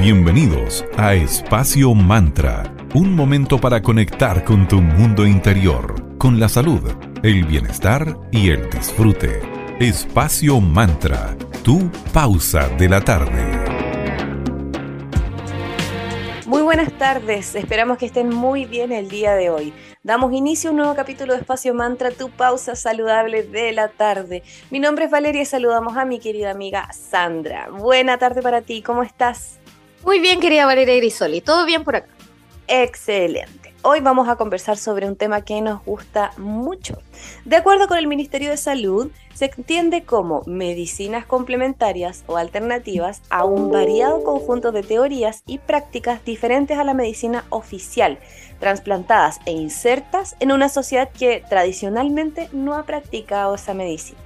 Bienvenidos a Espacio Mantra, un momento para conectar con tu mundo interior, con la salud, el bienestar y el disfrute. Espacio Mantra, tu pausa de la tarde. Muy buenas tardes, esperamos que estén muy bien el día de hoy. Damos inicio a un nuevo capítulo de Espacio Mantra, tu pausa saludable de la tarde. Mi nombre es Valeria y saludamos a mi querida amiga Sandra. Buena tarde para ti, ¿cómo estás? Muy bien, querida Valeria Grisoli, ¿todo bien por acá? Excelente. Hoy vamos a conversar sobre un tema que nos gusta mucho. De acuerdo con el Ministerio de Salud, se entiende como medicinas complementarias o alternativas a un variado conjunto de teorías y prácticas diferentes a la medicina oficial, trasplantadas e insertas en una sociedad que tradicionalmente no ha practicado esa medicina.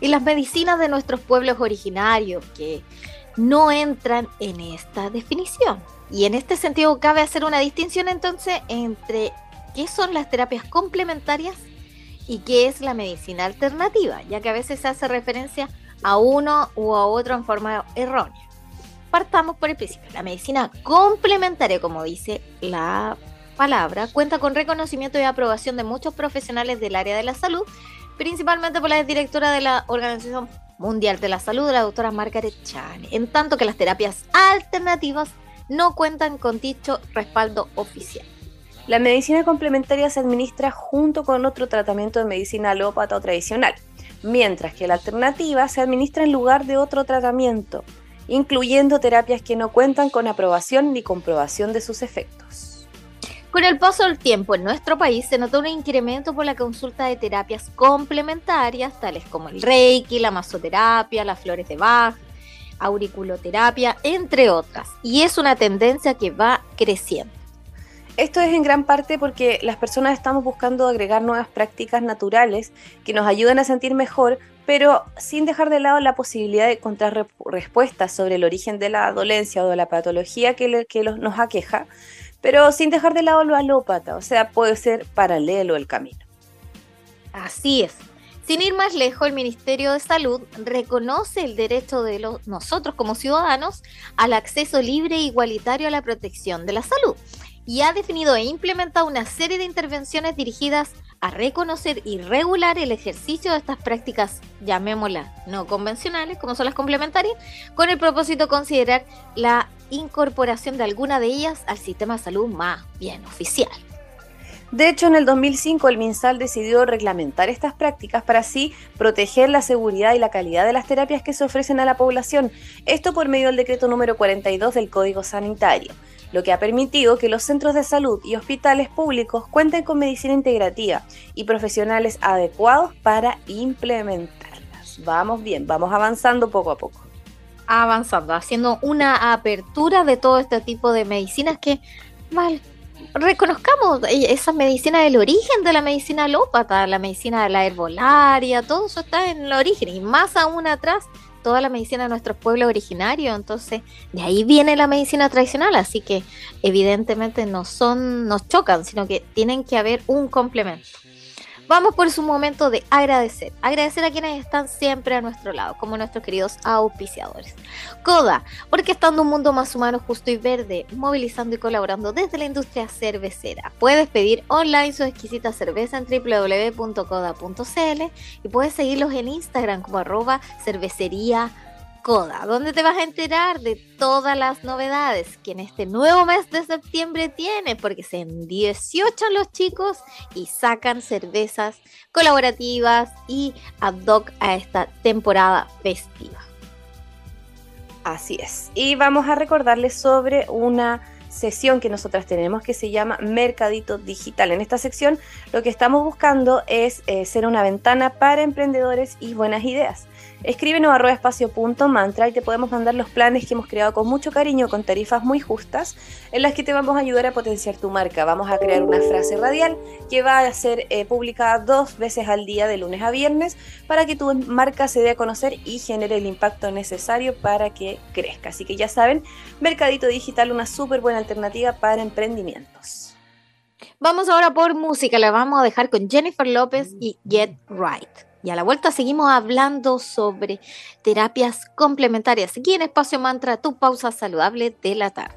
Y las medicinas de nuestros pueblos originarios que no entran en esta definición. Y en este sentido cabe hacer una distinción entonces entre qué son las terapias complementarias y qué es la medicina alternativa, ya que a veces se hace referencia a uno u a otro en forma errónea. Partamos por el principio. La medicina complementaria, como dice la palabra, cuenta con reconocimiento y aprobación de muchos profesionales del área de la salud, principalmente por la directora de la Organización Mundial de la Salud, la doctora Margaret Chan, en tanto que las terapias alternativas no cuentan con dicho respaldo oficial. La medicina complementaria se administra junto con otro tratamiento de medicina alópata o tradicional, mientras que la alternativa se administra en lugar de otro tratamiento, incluyendo terapias que no cuentan con aprobación ni comprobación de sus efectos. Con el paso del tiempo en nuestro país se notó un incremento por la consulta de terapias complementarias, tales como el Reiki, la masoterapia, las flores de Bach, auriculoterapia, entre otras. Y es una tendencia que va creciendo. Esto es en gran parte porque las personas estamos buscando agregar nuevas prácticas naturales que nos ayuden a sentir mejor, pero sin dejar de lado la posibilidad de encontrar respuestas sobre el origen de la dolencia o de la patología que, que nos aqueja pero sin dejar de lado lo alópata, o sea, puede ser paralelo el camino. Así es. Sin ir más lejos, el Ministerio de Salud reconoce el derecho de los, nosotros como ciudadanos al acceso libre e igualitario a la protección de la salud y ha definido e implementado una serie de intervenciones dirigidas a reconocer y regular el ejercicio de estas prácticas, llamémoslas no convencionales, como son las complementarias, con el propósito de considerar la incorporación de alguna de ellas al sistema de salud más bien oficial. De hecho, en el 2005 el MinSal decidió reglamentar estas prácticas para así proteger la seguridad y la calidad de las terapias que se ofrecen a la población, esto por medio del decreto número 42 del Código Sanitario, lo que ha permitido que los centros de salud y hospitales públicos cuenten con medicina integrativa y profesionales adecuados para implementarlas. Vamos bien, vamos avanzando poco a poco avanzando, haciendo una apertura de todo este tipo de medicinas que mal reconozcamos eh, esa medicina del origen de la medicina alópata, la medicina de la herbolaria, todo eso está en el origen y más aún atrás toda la medicina de nuestros pueblos originarios, entonces de ahí viene la medicina tradicional, así que evidentemente no son, nos chocan, sino que tienen que haber un complemento. Vamos por su momento de agradecer. Agradecer a quienes están siempre a nuestro lado, como nuestros queridos auspiciadores. Coda, porque estando un mundo más humano, justo y verde, movilizando y colaborando desde la industria cervecera. Puedes pedir online su exquisita cerveza en www.coda.cl y puedes seguirlos en Instagram como arroba cervecería Coda, donde te vas a enterar de todas las novedades que en este nuevo mes de septiembre tiene, porque se 18 los chicos y sacan cervezas colaborativas y ad hoc a esta temporada festiva. Así es. Y vamos a recordarles sobre una sesión que nosotras tenemos que se llama Mercadito Digital. En esta sección lo que estamos buscando es eh, ser una ventana para emprendedores y buenas ideas. Escríbenos a espacio.mantra y te podemos mandar los planes que hemos creado con mucho cariño, con tarifas muy justas, en las que te vamos a ayudar a potenciar tu marca. Vamos a crear una frase radial que va a ser eh, publicada dos veces al día, de lunes a viernes, para que tu marca se dé a conocer y genere el impacto necesario para que crezca. Así que ya saben, Mercadito Digital, una súper buena alternativa para emprendimientos. Vamos ahora por música, la vamos a dejar con Jennifer López y Get Right. Y a la vuelta seguimos hablando sobre terapias complementarias. Aquí en Espacio Mantra, tu pausa saludable de la tarde.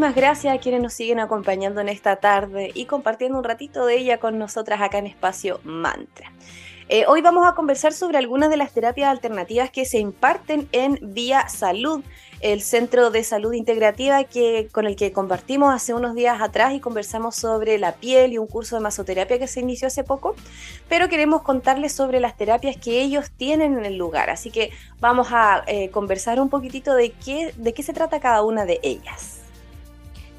Muchísimas gracias a quienes nos siguen acompañando en esta tarde y compartiendo un ratito de ella con nosotras acá en Espacio Mantra. Eh, hoy vamos a conversar sobre algunas de las terapias alternativas que se imparten en Vía Salud, el centro de salud integrativa que, con el que compartimos hace unos días atrás y conversamos sobre la piel y un curso de masoterapia que se inició hace poco, pero queremos contarles sobre las terapias que ellos tienen en el lugar, así que vamos a eh, conversar un poquitito de qué, de qué se trata cada una de ellas.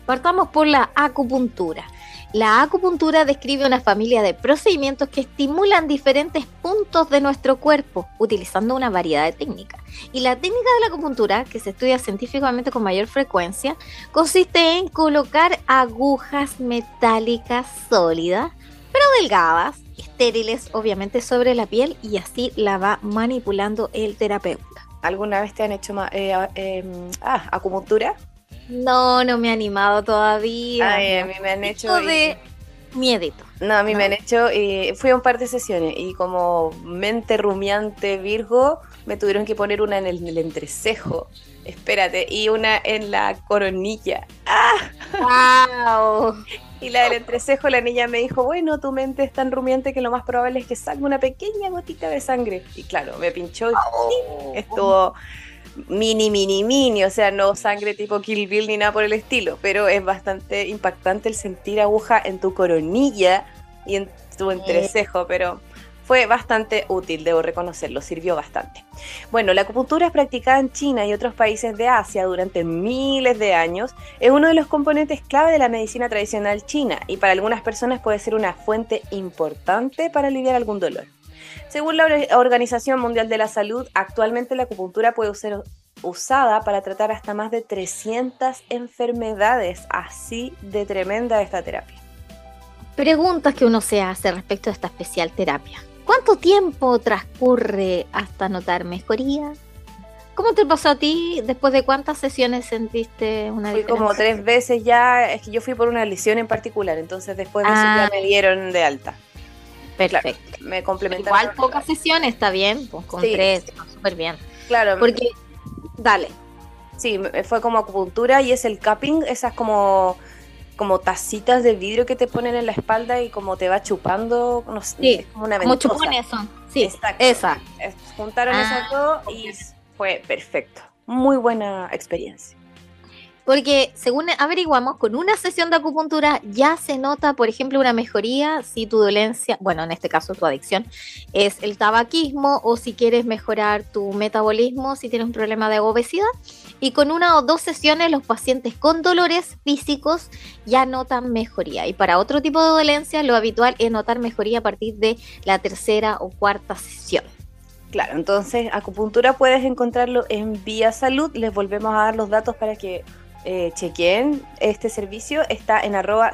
Partamos por la acupuntura. La acupuntura describe una familia de procedimientos que estimulan diferentes puntos de nuestro cuerpo utilizando una variedad de técnicas. Y la técnica de la acupuntura, que se estudia científicamente con mayor frecuencia, consiste en colocar agujas metálicas sólidas, pero delgadas, estériles obviamente sobre la piel y así la va manipulando el terapeuta. ¿Alguna vez te han hecho eh, em, ah, acupuntura? No, no me he animado todavía. Ay, a mí me han hecho. de miedito. No, a mí me han hecho, eh, fui a un par de sesiones y como mente rumiante Virgo, me tuvieron que poner una en el, entrecejo, espérate, y una en la coronilla. ¡Ah! ¡Wow! Y la del entrecejo, la niña me dijo, bueno, tu mente es tan rumiante que lo más probable es que salga una pequeña gotita de sangre. Y claro, me pinchó y estuvo mini, mini, mini, o sea, no sangre tipo Kill Bill ni nada por el estilo, pero es bastante impactante el sentir aguja en tu coronilla y en tu entrecejo, pero fue bastante útil, debo reconocerlo, sirvió bastante. Bueno, la acupuntura es practicada en China y otros países de Asia durante miles de años. Es uno de los componentes clave de la medicina tradicional china y para algunas personas puede ser una fuente importante para aliviar algún dolor. Según la Organización Mundial de la Salud, actualmente la acupuntura puede ser usada para tratar hasta más de 300 enfermedades. Así de tremenda esta terapia. Preguntas que uno se hace respecto a esta especial terapia. ¿Cuánto tiempo transcurre hasta notar mejoría? ¿Cómo te pasó a ti? ¿Después de cuántas sesiones sentiste una Fui como tres veces ya, es que yo fui por una lesión en particular, entonces después de eso ya ah. me dieron de alta. Perfecto. me complementaron. Igual pocas sesiones, está bien, pues con tres, súper bien. Claro. Porque, dale. Sí, fue como acupuntura y es el cupping, esas como como tacitas de vidrio que te ponen en la espalda y como te va chupando, no sé, sí, como una ventosa. Como chupones son, sí, esa. Juntaron esas ah, dos y fue perfecto. Muy buena experiencia. Porque según averiguamos, con una sesión de acupuntura ya se nota, por ejemplo, una mejoría si tu dolencia, bueno, en este caso tu adicción, es el tabaquismo o si quieres mejorar tu metabolismo, si tienes un problema de obesidad. Y con una o dos sesiones los pacientes con dolores físicos ya notan mejoría. Y para otro tipo de dolencia, lo habitual es notar mejoría a partir de la tercera o cuarta sesión. Claro, entonces acupuntura puedes encontrarlo en Vía Salud. Les volvemos a dar los datos para que eh, chequen este servicio. Está en arroba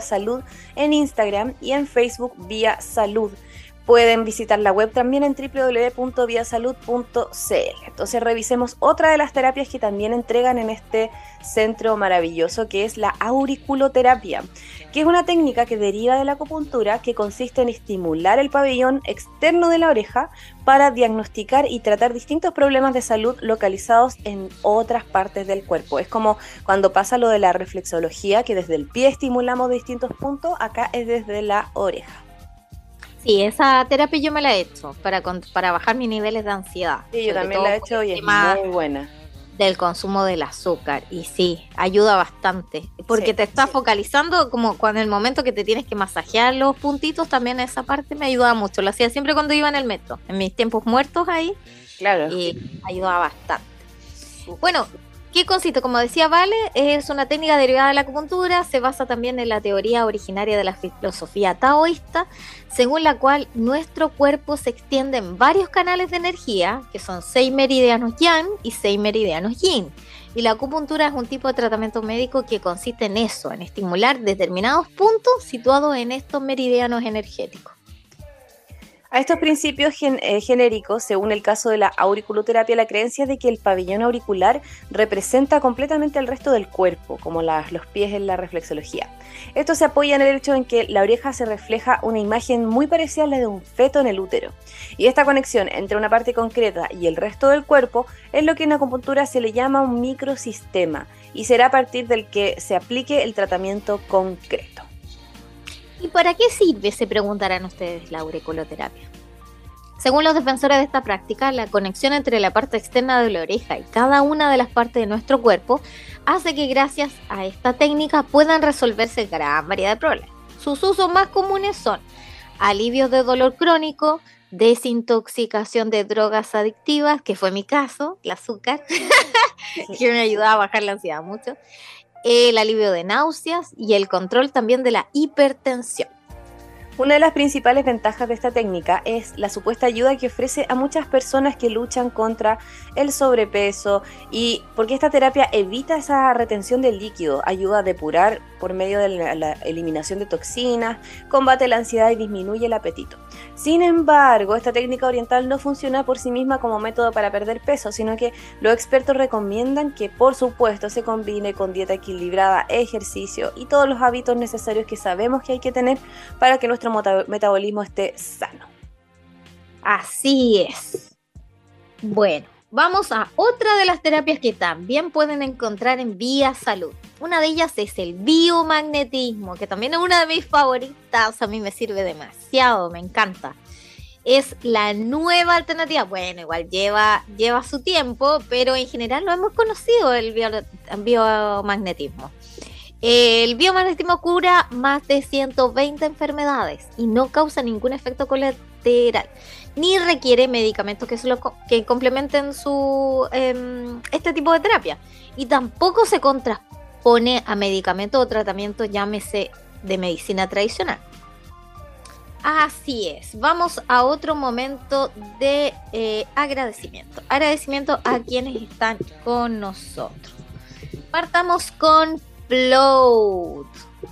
salud en Instagram y en Facebook Vía Salud. Pueden visitar la web también en www.viasalud.cl. Entonces revisemos otra de las terapias que también entregan en este centro maravilloso, que es la auriculoterapia, que es una técnica que deriva de la acupuntura que consiste en estimular el pabellón externo de la oreja para diagnosticar y tratar distintos problemas de salud localizados en otras partes del cuerpo. Es como cuando pasa lo de la reflexología, que desde el pie estimulamos distintos puntos, acá es desde la oreja. Sí, esa terapia yo me la he hecho para, para bajar mis niveles de ansiedad. Sí, yo también la he hecho y es muy buena. Del consumo del azúcar. Y sí, ayuda bastante. Porque te está focalizando como cuando en el momento que te tienes que masajear los puntitos, también esa parte me ayuda mucho. Lo hacía siempre cuando iba en el metro, en mis tiempos muertos ahí. Claro. Y ayuda bastante. Bueno, ¿Qué consiste? Como decía Vale, es una técnica derivada de la acupuntura, se basa también en la teoría originaria de la filosofía taoísta, según la cual nuestro cuerpo se extiende en varios canales de energía, que son seis meridianos yang y seis meridianos yin. Y la acupuntura es un tipo de tratamiento médico que consiste en eso, en estimular determinados puntos situados en estos meridianos energéticos. A estos principios eh, genéricos, según el caso de la auriculoterapia, la creencia de que el pabellón auricular representa completamente el resto del cuerpo, como los pies en la reflexología. Esto se apoya en el hecho en que la oreja se refleja una imagen muy parecida a la de un feto en el útero. Y esta conexión entre una parte concreta y el resto del cuerpo es lo que en acupuntura se le llama un microsistema y será a partir del que se aplique el tratamiento concreto. ¿Y para qué sirve? Se preguntarán ustedes la auriculoterapia. Según los defensores de esta práctica, la conexión entre la parte externa de la oreja y cada una de las partes de nuestro cuerpo hace que gracias a esta técnica puedan resolverse gran variedad de problemas. Sus usos más comunes son alivios de dolor crónico, desintoxicación de drogas adictivas, que fue mi caso, el azúcar, que me ayudaba a bajar la ansiedad mucho, el alivio de náuseas y el control también de la hipertensión. Una de las principales ventajas de esta técnica es la supuesta ayuda que ofrece a muchas personas que luchan contra el sobrepeso y porque esta terapia evita esa retención del líquido, ayuda a depurar por medio de la, eliminación de toxinas, combate la ansiedad y disminuye el apetito. Sin embargo, esta técnica oriental no funciona por sí misma como método para perder peso, sino que los expertos recomiendan que por supuesto se combine con dieta equilibrada, ejercicio y todos los hábitos necesarios que sabemos que hay que tener para que nuestro metabolismo esté sano. Así es. Bueno, vamos a otra de las terapias que también pueden encontrar en Vía Salud. Una de ellas es el biomagnetismo, que también es una de mis favoritas. A mí me sirve demasiado, me encanta. Es la nueva alternativa. Bueno, igual lleva, lleva su tiempo, pero en general lo hemos conocido el biomagnetismo. El biomagnetismo cura más de 120 enfermedades y no causa ningún efecto colateral ni requiere medicamentos que, lo, que complementen su, em, este tipo de terapia. Y tampoco se contrapone a medicamentos o tratamientos, llámese de medicina tradicional. Así es, vamos a otro momento de eh, agradecimiento. Agradecimiento a quienes están con nosotros. Partamos con Float.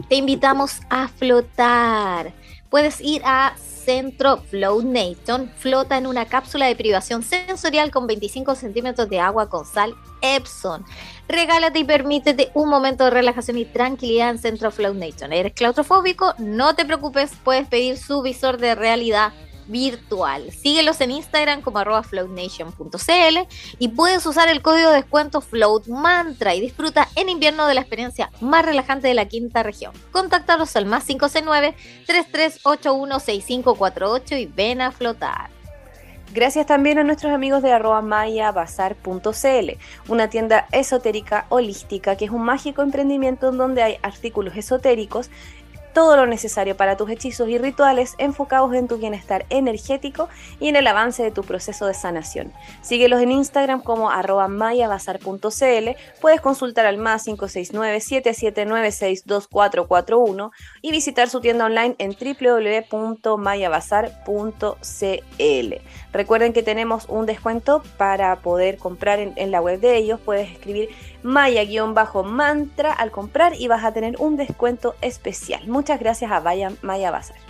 Te invitamos a flotar. Puedes ir a Centro Float Nation. Flota en una cápsula de privación sensorial con 25 centímetros de agua con sal Epson. Regálate y permítete un momento de relajación y tranquilidad en Centro Float Nation. ¿Eres claustrofóbico? No te preocupes, puedes pedir su visor de realidad virtual. Síguelos en Instagram como arroba floatnation.cl y puedes usar el código de descuento FloatMantra y disfruta en invierno de la experiencia más relajante de la quinta región. Contáctalos al más 569-3381-6548 y ven a flotar. Gracias también a nuestros amigos de arroba mayabazar.cl, una tienda esotérica holística que es un mágico emprendimiento en donde hay artículos esotéricos todo lo necesario para tus hechizos y rituales enfocados en tu bienestar energético y en el avance de tu proceso de sanación. Síguelos en Instagram como mayabazar.cl, puedes consultar al más 569-7796-2441 y visitar su tienda online en www.mayabazar.cl. Recuerden que tenemos un descuento para poder comprar en, la web de ellos, puedes escribir Maya-mantra al comprar y vas a tener un descuento especial. Muchas gracias a Maya Bazar.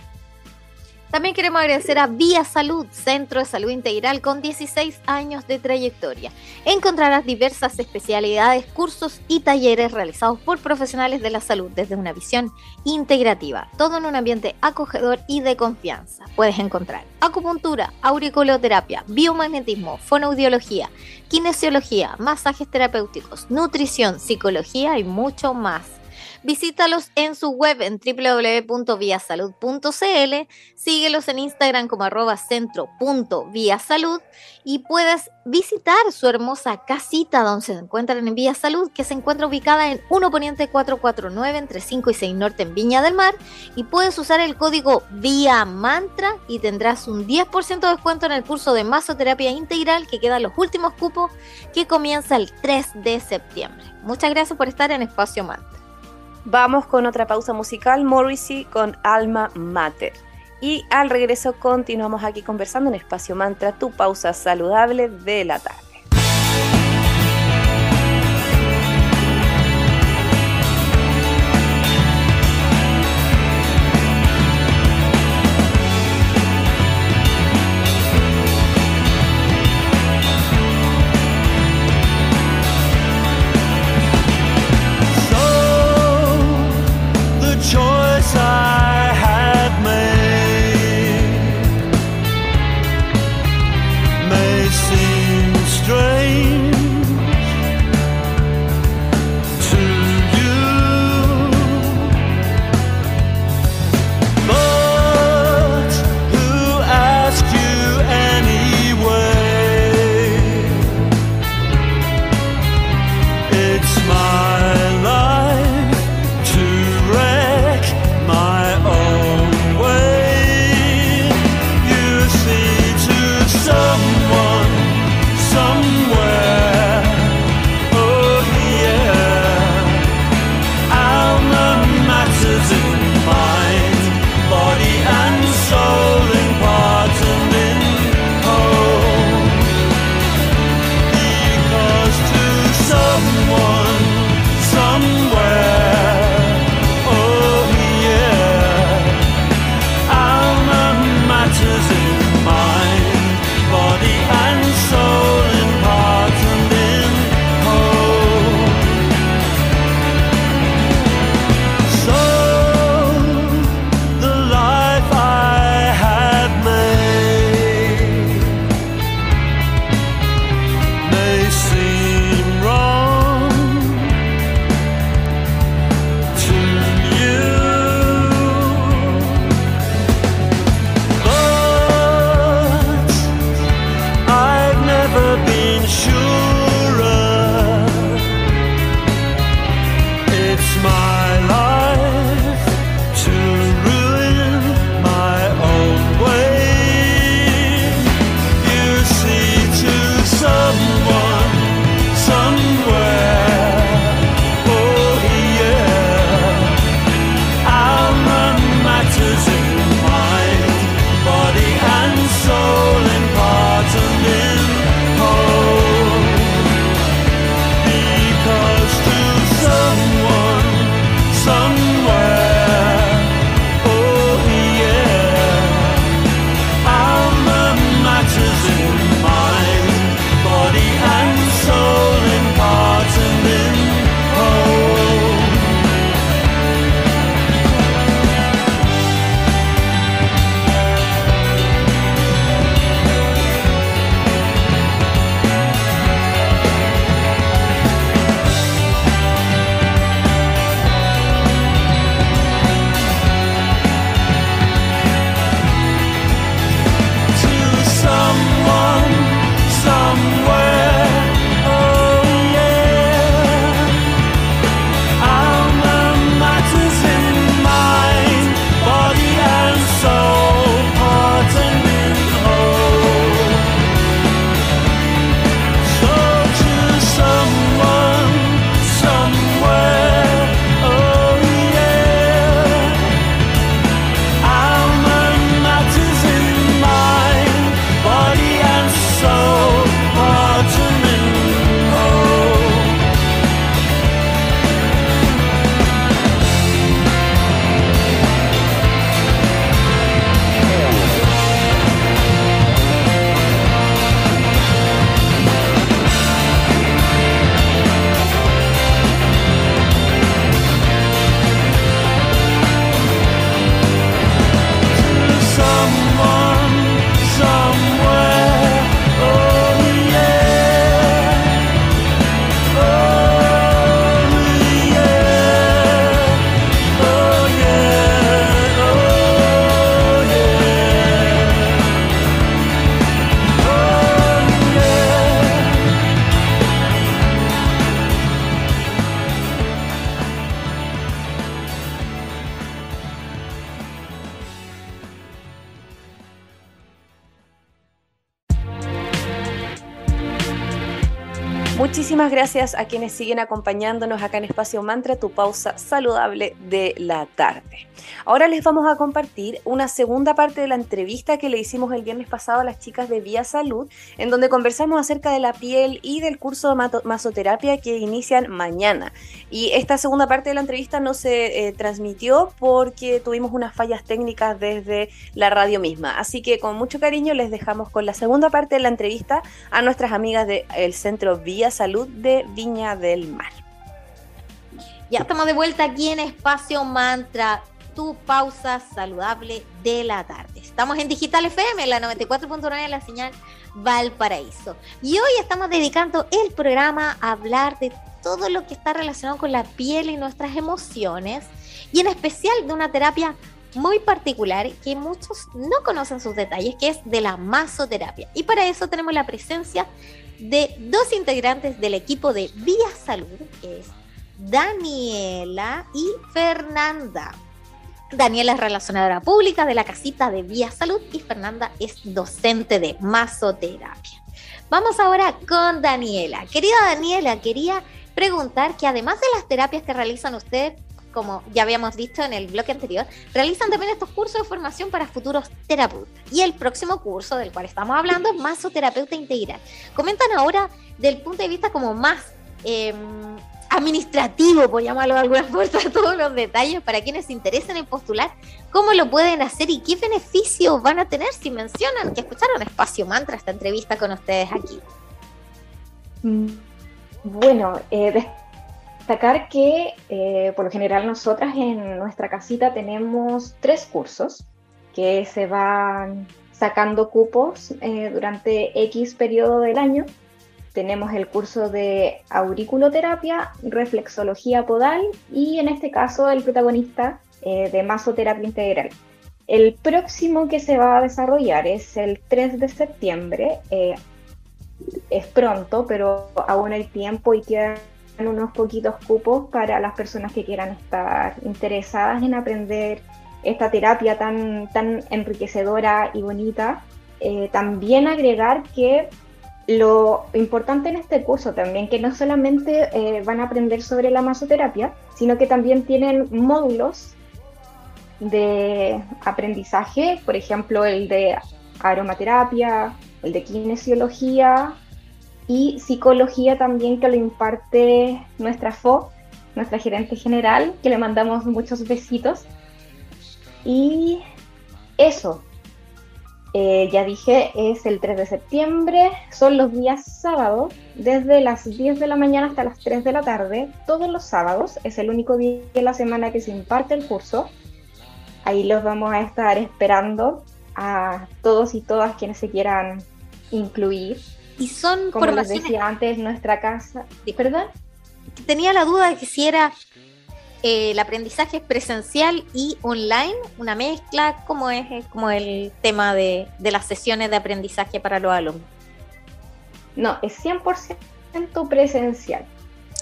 También queremos agradecer a Vía Salud, Centro de Salud Integral con 16 años de trayectoria. Encontrarás diversas especialidades, cursos y talleres realizados por profesionales de la salud desde una visión integrativa, todo en un ambiente acogedor y de confianza. Puedes encontrar acupuntura, auriculoterapia, biomagnetismo, fonoaudiología, kinesiología, masajes terapéuticos, nutrición, psicología y mucho más. Visítalos en su web en www.viasalud.cl, síguelos en Instagram como arroba centro.viasalud y puedes visitar su hermosa casita donde se encuentran en Vía Salud, que se encuentra ubicada en 1 Poniente 449 entre 5 y 6 Norte en Viña del Mar y puedes usar el código VIA MANTRA y tendrás un 10% de descuento en el curso de masoterapia integral que quedan los últimos cupos que comienza el 3 de septiembre. Muchas gracias por estar en Espacio Mantra. Vamos con otra pausa musical, Morrissey con Alma Mater. Y al regreso continuamos aquí conversando en Espacio Mantra, tu pausa saludable de la tarde. Gracias a quienes siguen acompañándonos acá en Espacio Mantra, tu pausa saludable de la tarde. Ahora les vamos a compartir una segunda parte de la entrevista que le hicimos el viernes pasado a las chicas de Vía Salud, en donde conversamos acerca de la piel y del curso de masoterapia que inician mañana. Y esta segunda parte de la entrevista no se eh, transmitió porque tuvimos unas fallas técnicas desde la radio misma. Así que con mucho cariño les dejamos con la segunda parte de la entrevista a nuestras amigas del Centro Vía Salud de Viña del Mar. Ya estamos de vuelta aquí en Espacio Mantra tu pausa saludable de la tarde. Estamos en Digital FM, la 94.9 de la señal Valparaíso. Y hoy estamos dedicando el programa a hablar de todo lo que está relacionado con la piel y nuestras emociones, y en especial de una terapia muy particular que muchos no conocen sus detalles, que es de la masoterapia. Y para eso tenemos la presencia de dos integrantes del equipo de Vía Salud, que es Daniela y Fernanda. Daniela es relacionadora pública de la casita de Vía Salud y Fernanda es docente de masoterapia. Vamos ahora con Daniela. Querida Daniela, quería preguntar que además de las terapias que realizan ustedes, como ya habíamos visto en el bloque anterior, realizan también estos cursos de formación para futuros terapeutas. Y el próximo curso del cual estamos hablando es masoterapeuta integral. Comentan ahora del punto de vista como más eh, administrativo, por llamarlo de alguna forma, todos los detalles para quienes se interesen en postular, cómo lo pueden hacer y qué beneficios van a tener si mencionan que escucharon Espacio Mantra esta entrevista con ustedes aquí. Mm, bueno, eh, destacar que eh, por lo general nosotras en nuestra casita tenemos tres cursos que se van sacando cupos eh, durante X periodo del año tenemos el curso de auriculoterapia, reflexología podal y en este caso el protagonista eh, de masoterapia integral. El próximo que se va a desarrollar es el 3 de septiembre. Eh, es pronto, pero aún hay tiempo y quedan unos poquitos cupos para las personas que quieran estar interesadas en aprender esta terapia tan, tan enriquecedora y bonita. Eh, también agregar que lo importante en este curso también, que no solamente eh, van a aprender sobre la masoterapia, sino que también tienen módulos de aprendizaje, por ejemplo, el de aromaterapia, el de kinesiología y psicología también que lo imparte nuestra FO, nuestra gerente general, que le mandamos muchos besitos. Y eso, eh, ya dije, es el 3 de septiembre, son los días sábados, desde las 10 de la mañana hasta las 3 de la tarde, todos los sábados, es el único día de la semana que se imparte el curso. Ahí los vamos a estar esperando a todos y todas quienes se quieran incluir. Y son, como les decía antes, nuestra casa. ¿Perdón? Tenía la duda de que si era eh, el aprendizaje es presencial y online, una mezcla, ¿cómo es, como el tema de, las sesiones de aprendizaje para los alumnos? No, es 100% presencial.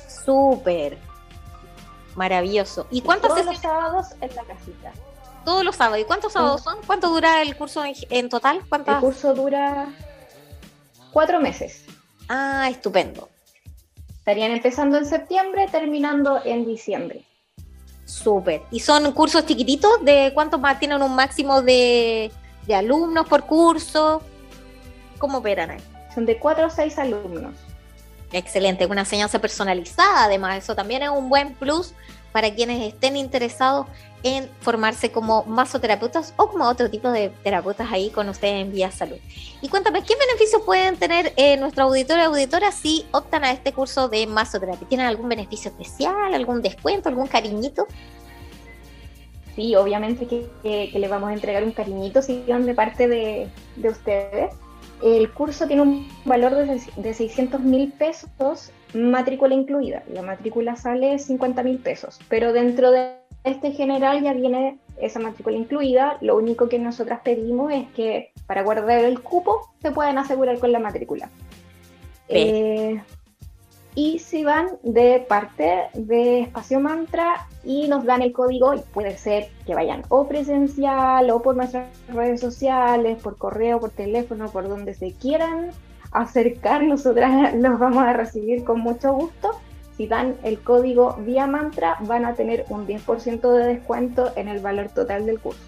Súper. Maravilloso. ¿Y cuántos Todos los sábados en la casita. Todos los sábados. ¿Y cuántos sábados son? ¿Cuánto dura el curso en, total? El curso dura cuatro meses. Ah, estupendo. Estarían empezando en septiembre, terminando en diciembre. Súper. ¿Y son cursos chiquititos? ¿De cuántos más tienen un máximo de, alumnos por curso? ¿Cómo operan ahí? Son de cuatro o seis alumnos. Excelente, una enseñanza personalizada, además, eso también es un buen plus para quienes estén interesados en formarse como masoterapeutas o como otro tipo de terapeutas ahí con ustedes en Vía Salud. Y cuéntame, ¿qué beneficios pueden tener eh, nuestro auditorio y auditora si optan a este curso de masoterapia? ¿Tienen algún beneficio especial, algún descuento, algún cariñito? Sí, obviamente que, le vamos a entregar un cariñito si son de parte de, ustedes. El curso tiene un valor de, de 600 mil pesos, matrícula incluida. La matrícula sale 50 mil pesos, pero dentro de este general ya viene esa matrícula incluida. Lo único que nosotras pedimos es que para guardar el cupo se puedan asegurar con la matrícula. Eh, y si van de parte de Espacio Mantra y nos dan el código, y puede ser que vayan o presencial o por nuestras redes sociales, por correo, por teléfono, por donde se quieran acercar, nosotras los vamos a recibir con mucho gusto. Si dan el código Vía Mantra, van a tener un 10% de descuento en el valor total del curso.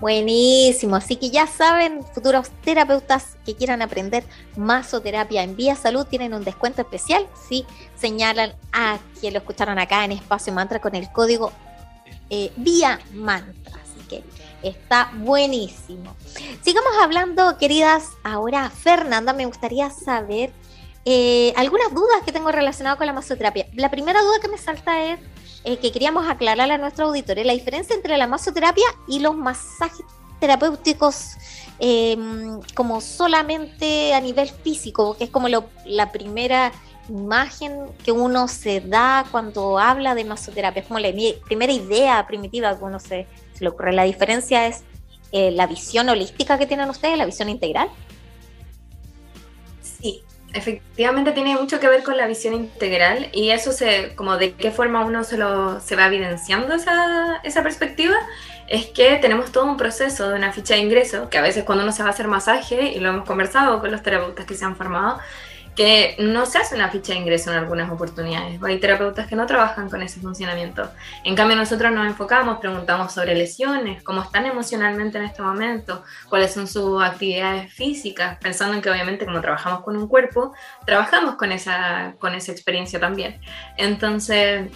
Buenísimo, así que ya saben, futuros terapeutas que quieran aprender masoterapia en Vía Salud tienen un descuento especial si señalan a quien lo escucharon acá en Espacio Mantra con el código eh, Vía Mantra. Así que está buenísimo. Sigamos hablando, queridas. Ahora, Fernanda, me gustaría saber eh, algunas dudas que tengo relacionadas con la masoterapia. La primera duda que me salta es eh, que queríamos aclarar a nuestros auditores, la diferencia entre la masoterapia y los masajes terapéuticos em, como solamente a nivel físico, que es como la primera imagen que uno se da cuando habla de masoterapia, es como la primera idea primitiva que uno se, le ocurre. La diferencia es eh, la visión holística que tienen ustedes, la visión integral. Efectivamente tiene mucho que ver con la visión integral y eso se, como de qué forma uno se, lo, se va evidenciando esa, esa perspectiva, es que tenemos todo un proceso de una ficha de ingreso, que a veces cuando uno se va a hacer masaje, y lo hemos conversado con los terapeutas que se han formado, que no se hace una ficha de ingreso en algunas oportunidades. Hay terapeutas que no trabajan con ese funcionamiento. En cambio, nosotros nos enfocamos, preguntamos sobre lesiones, cómo están emocionalmente en este momento, cuáles son sus actividades físicas, pensando en que obviamente como trabajamos con un cuerpo, trabajamos con esa, con esa experiencia también. Entonces,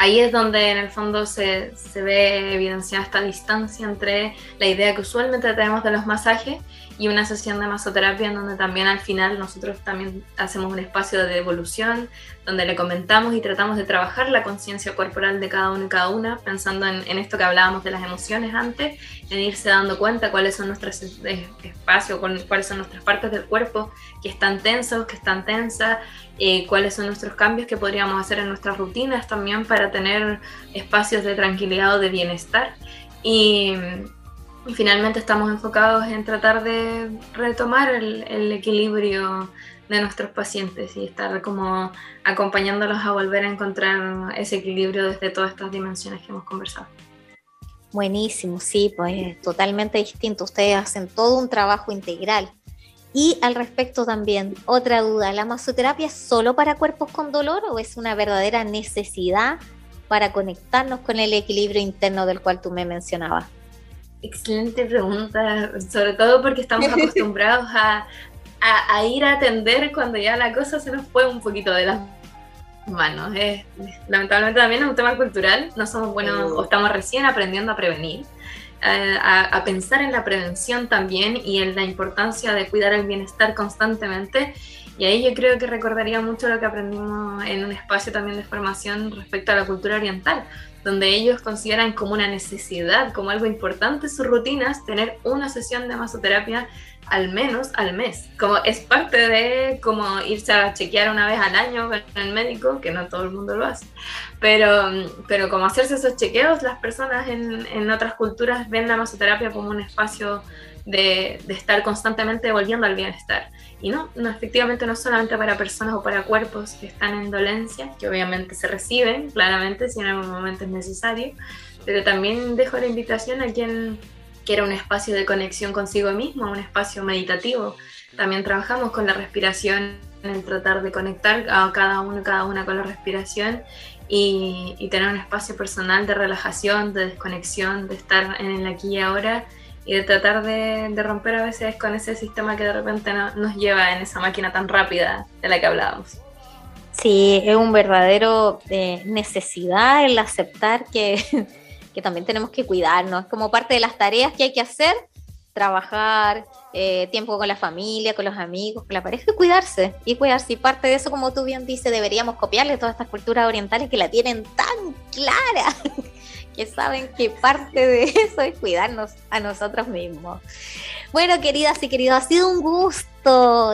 ahí es donde en el fondo se, se, ve evidenciada esta distancia entre la idea que usualmente tenemos de los masajes y una sesión de masoterapia en donde también al final nosotros también hacemos un espacio de devolución, donde le comentamos y tratamos de trabajar la conciencia corporal de cada uno y cada una, pensando en, en, esto que hablábamos de las emociones antes, en irse dando cuenta cuáles son nuestros espacios, cuáles son nuestras partes del cuerpo que están tensos, que están tensas, eh, cuáles son nuestros cambios que podríamos hacer en nuestras rutinas también para tener espacios de tranquilidad o de bienestar. Y y finalmente estamos enfocados en tratar de retomar el, equilibrio de nuestros pacientes y estar como acompañándolos a volver a encontrar ese equilibrio desde todas estas dimensiones que hemos conversado. Buenísimo, sí, pues totalmente distinto. Ustedes hacen todo un trabajo integral. Y al respecto también, otra duda, ¿la masoterapia es solo para cuerpos con dolor o es una verdadera necesidad para conectarnos con el equilibrio interno del cual tú me mencionabas? Excelente pregunta, sobre todo porque estamos acostumbrados a, a, ir a atender cuando ya la cosa se nos fue un poquito de las manos. Lamentablemente también es un tema cultural, no somos buenos o estamos recién aprendiendo a prevenir. Eh, a, pensar en la prevención también y en la importancia de cuidar el bienestar constantemente. Y ahí yo creo que recordaría mucho lo que aprendimos en un espacio también de formación respecto a la cultura oriental, donde ellos consideran como una necesidad, como algo importante sus rutinas, tener una sesión de masoterapia al menos al mes. Como es parte de como irse a chequear una vez al año con el médico, que no todo el mundo lo hace. Pero, pero como hacerse esos chequeos, las personas en, en otras culturas ven la masoterapia como un espacio de, de, estar constantemente volviendo al bienestar. Y no, no, efectivamente no solamente para personas o para cuerpos que están en dolencia, que obviamente se reciben, claramente, si en algún momento es necesario, pero también dejo la invitación a quien quiera un espacio de conexión consigo mismo, un espacio meditativo. También trabajamos con la respiración, en tratar de conectar a cada uno, cada una con la respiración y, tener un espacio personal de relajación, de desconexión, de estar en el aquí y ahora y de tratar de, romper a veces con ese sistema que de repente nos lleva en esa máquina tan rápida de la que hablábamos. Sí, es un verdadero eh, necesidad el aceptar que, que, también tenemos que cuidarnos. Como parte de las tareas que hay que hacer, trabajar, eh, tiempo con la familia, con los amigos, con la pareja y cuidarse. Y cuidarse. Y parte de eso, como tú bien dices, deberíamos copiarle todas estas culturas orientales que la tienen tan clara que saben que parte de eso es cuidarnos a nosotros mismos. Bueno, queridas y queridos, ha sido un gusto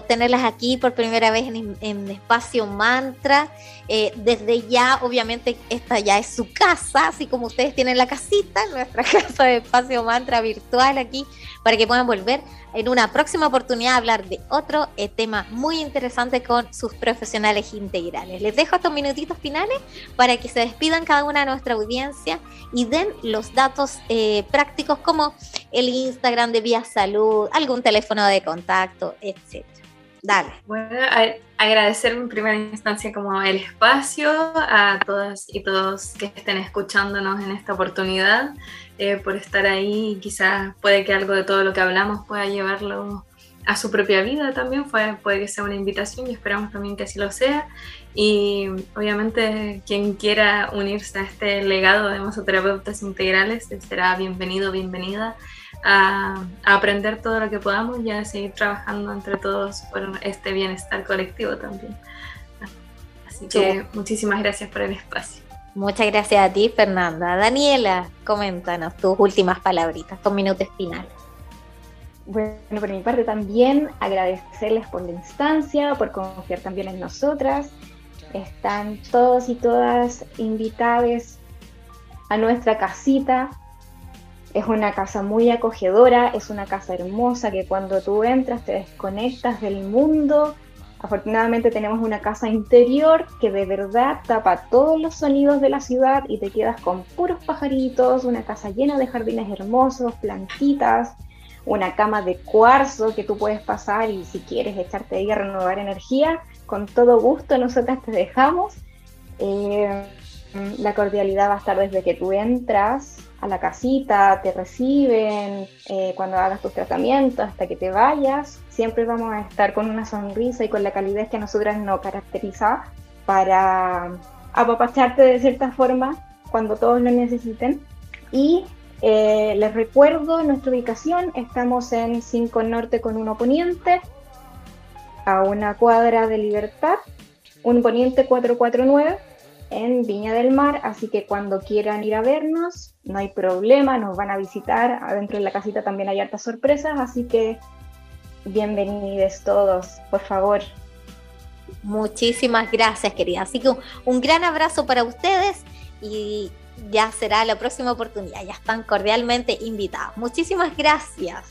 tenerlas aquí por primera vez en, Espacio Mantra. Eh, desde ya, obviamente, esta ya es su casa, así como ustedes tienen la casita, nuestra casa de Espacio Mantra virtual aquí, para que puedan volver en una próxima oportunidad a hablar de otro eh, tema muy interesante con sus profesionales integrales. Les dejo estos minutitos finales para que se despidan cada una de nuestra audiencia y den los datos eh, prácticos como el Instagram de Vía Salud, algún teléfono de contacto, etc. Dale. Bueno, agradecer en primera instancia como el espacio a todas y todos que estén escuchándonos en esta oportunidad, eh, por estar ahí quizás puede que algo de todo lo que hablamos pueda llevarlo a su propia vida también, puede, puede que sea una invitación y esperamos también que así lo sea. Y obviamente quien quiera unirse a este legado de masoterapeutas integrales será bienvenido, bienvenida a, aprender todo lo que podamos y a seguir trabajando entre todos por este bienestar colectivo también. Así que muchísimas gracias por el espacio. Muchas gracias a ti, Fernanda. Daniela, coméntanos tus últimas palabritas, tus minutos finales. Bueno, por mi parte también agradecerles por la instancia, por confiar también en nosotras. Están todos y todas invitadas a nuestra casita es una casa muy acogedora, es una casa hermosa que cuando tú entras te desconectas del mundo. Afortunadamente tenemos una casa interior que de verdad tapa todos los sonidos de la ciudad y te quedas con puros pajaritos, una casa llena de jardines hermosos, plantitas, una cama de cuarzo que tú puedes pasar y si quieres echarte ahí a renovar energía, con todo gusto nosotras te dejamos. Eh, la cordialidad va a estar desde que tú entras a la casita, te reciben eh, cuando hagas tus tratamientos, hasta que te vayas. Siempre vamos a estar con una sonrisa y con la calidez que a nosotras nos caracteriza para apapacharte de cierta forma cuando todos lo necesiten. Y eh, les recuerdo nuestra ubicación, estamos en 5 Norte con 1 Poniente, a una cuadra de Libertad, un Poniente 449 en Viña del Mar, así que cuando quieran ir a vernos, no hay problema, nos van a visitar. Adentro de la casita también hay hartas sorpresas, así que bienvenidos todos, por favor. Muchísimas gracias, querida. Así que un, gran abrazo para ustedes y ya será la próxima oportunidad. Ya están cordialmente invitados. Muchísimas gracias.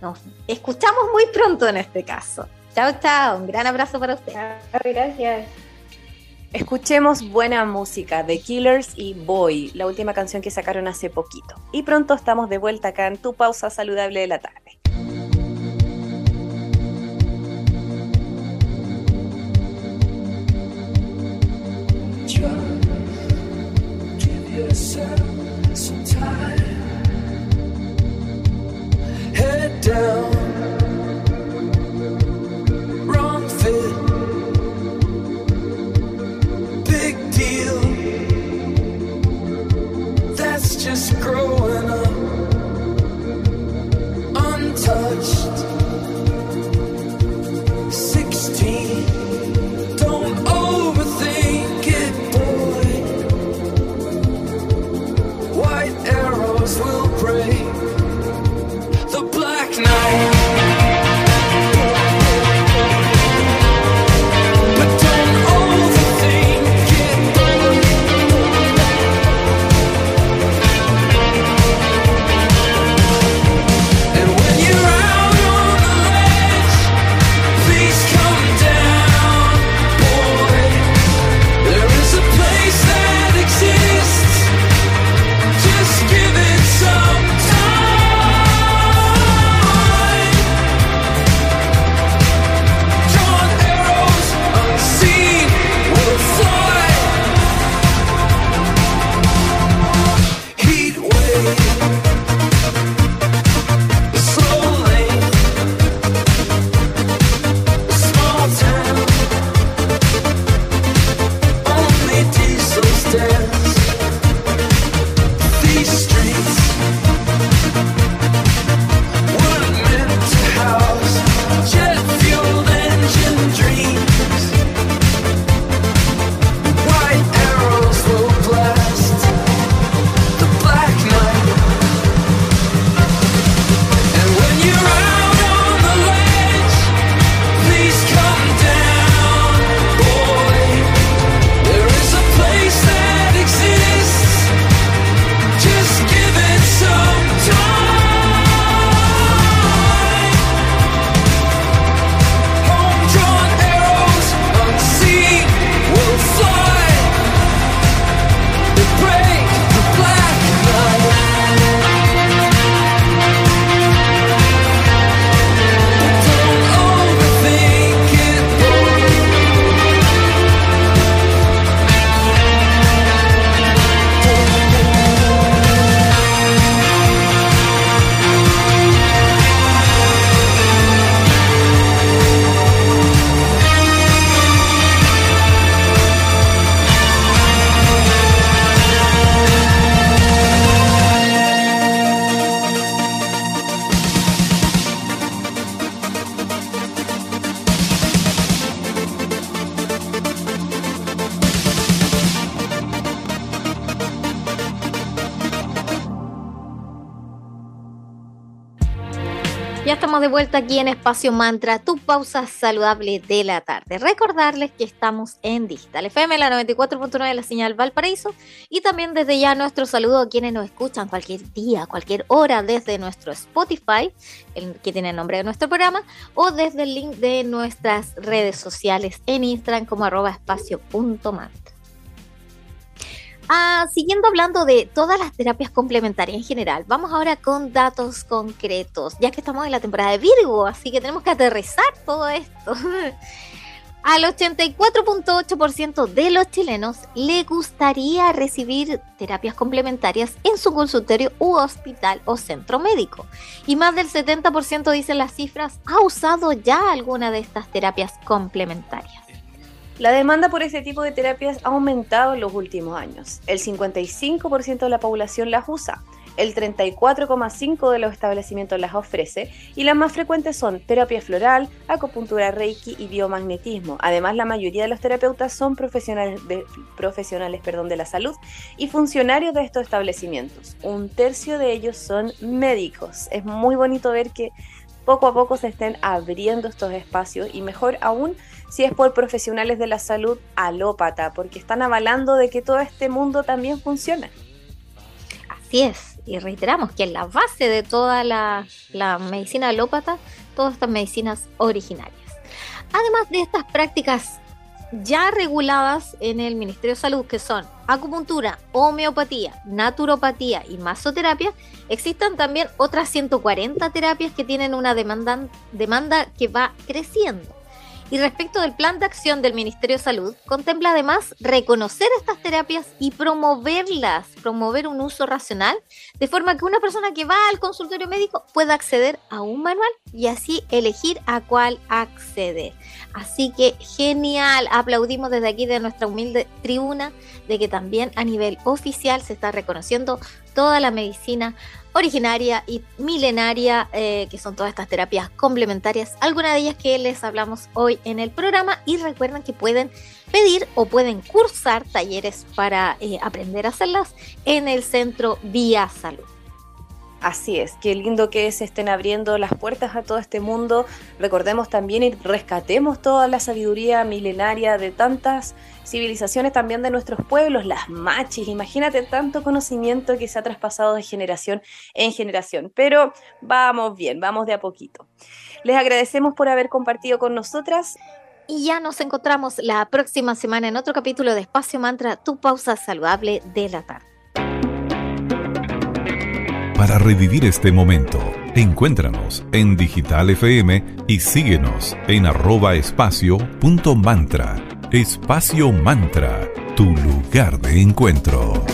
Nos escuchamos muy pronto en este caso. Chao, chao. Un gran abrazo para ustedes. Gracias. Escuchemos buena música de Killers y Boy, la última canción que sacaron hace poquito. Y pronto estamos de vuelta acá en tu pausa saludable de la tarde. just grow vuelta aquí en Espacio Mantra, tu pausa saludable de la tarde. Recordarles que estamos en Digital FM, la 94.9 de la señal Valparaíso, y también desde ya nuestro saludo a quienes nos escuchan cualquier día, cualquier hora desde nuestro Spotify, el que tiene el nombre de nuestro programa, o desde el link de nuestras redes sociales en Instagram como arroba espacio.mantra. Ah, siguiendo hablando de todas las terapias complementarias en general, vamos ahora con datos concretos, ya que estamos en la temporada de Virgo, así que tenemos que aterrizar todo esto. Al 84.8% de los chilenos le gustaría recibir terapias complementarias en su consultorio u hospital o centro médico. Y más del 70% dicen las cifras ha usado ya alguna de estas terapias complementarias. La demanda por este tipo de terapias ha aumentado en los últimos años. El 55% de la población las usa, el 34,5% de los establecimientos las ofrece y las más frecuentes son terapia floral, acupuntura reiki y biomagnetismo. Además, la mayoría de los terapeutas son profesionales, de, profesionales perdón, de la salud y funcionarios de estos establecimientos. Un tercio de ellos son médicos. Es muy bonito ver que poco a poco se estén abriendo estos espacios y mejor aún si es por profesionales de la salud alópata, porque están avalando de que todo este mundo también funciona. Así es, y reiteramos que en la base de toda la, la medicina alópata, todas estas medicinas originarias. Además de estas prácticas ya reguladas en el Ministerio de Salud, que son acupuntura, homeopatía, naturopatía y masoterapia, existen también otras 140 terapias que tienen una demanda, demanda que va creciendo. Y respecto del plan de acción del Ministerio de Salud, contempla además reconocer estas terapias y promoverlas, promover un uso racional, de forma que una persona que va al consultorio médico pueda acceder a un manual y así elegir a cuál acceder. Así que genial, aplaudimos desde aquí de nuestra humilde tribuna de que también a nivel oficial se está reconociendo toda la medicina originaria y milenaria, eh, que son todas estas terapias complementarias, algunas de ellas que les hablamos hoy en el programa y recuerden que pueden pedir o pueden cursar talleres para eh, aprender a hacerlas en el centro Vía Salud. Así es, qué lindo que se estén abriendo las puertas a todo este mundo. Recordemos también y rescatemos toda la sabiduría milenaria de tantas civilizaciones también de nuestros pueblos, las machis. Imagínate tanto conocimiento que se ha traspasado de generación en generación. Pero vamos bien, vamos de a poquito. Les agradecemos por haber compartido con nosotras. Y ya nos encontramos la próxima semana en otro capítulo de Espacio Mantra, tu pausa saludable de la tarde. Para revivir este momento, encuéntranos en Digital FM y síguenos en arroba espacio punto mantra. Espacio Mantra, tu lugar de encuentro.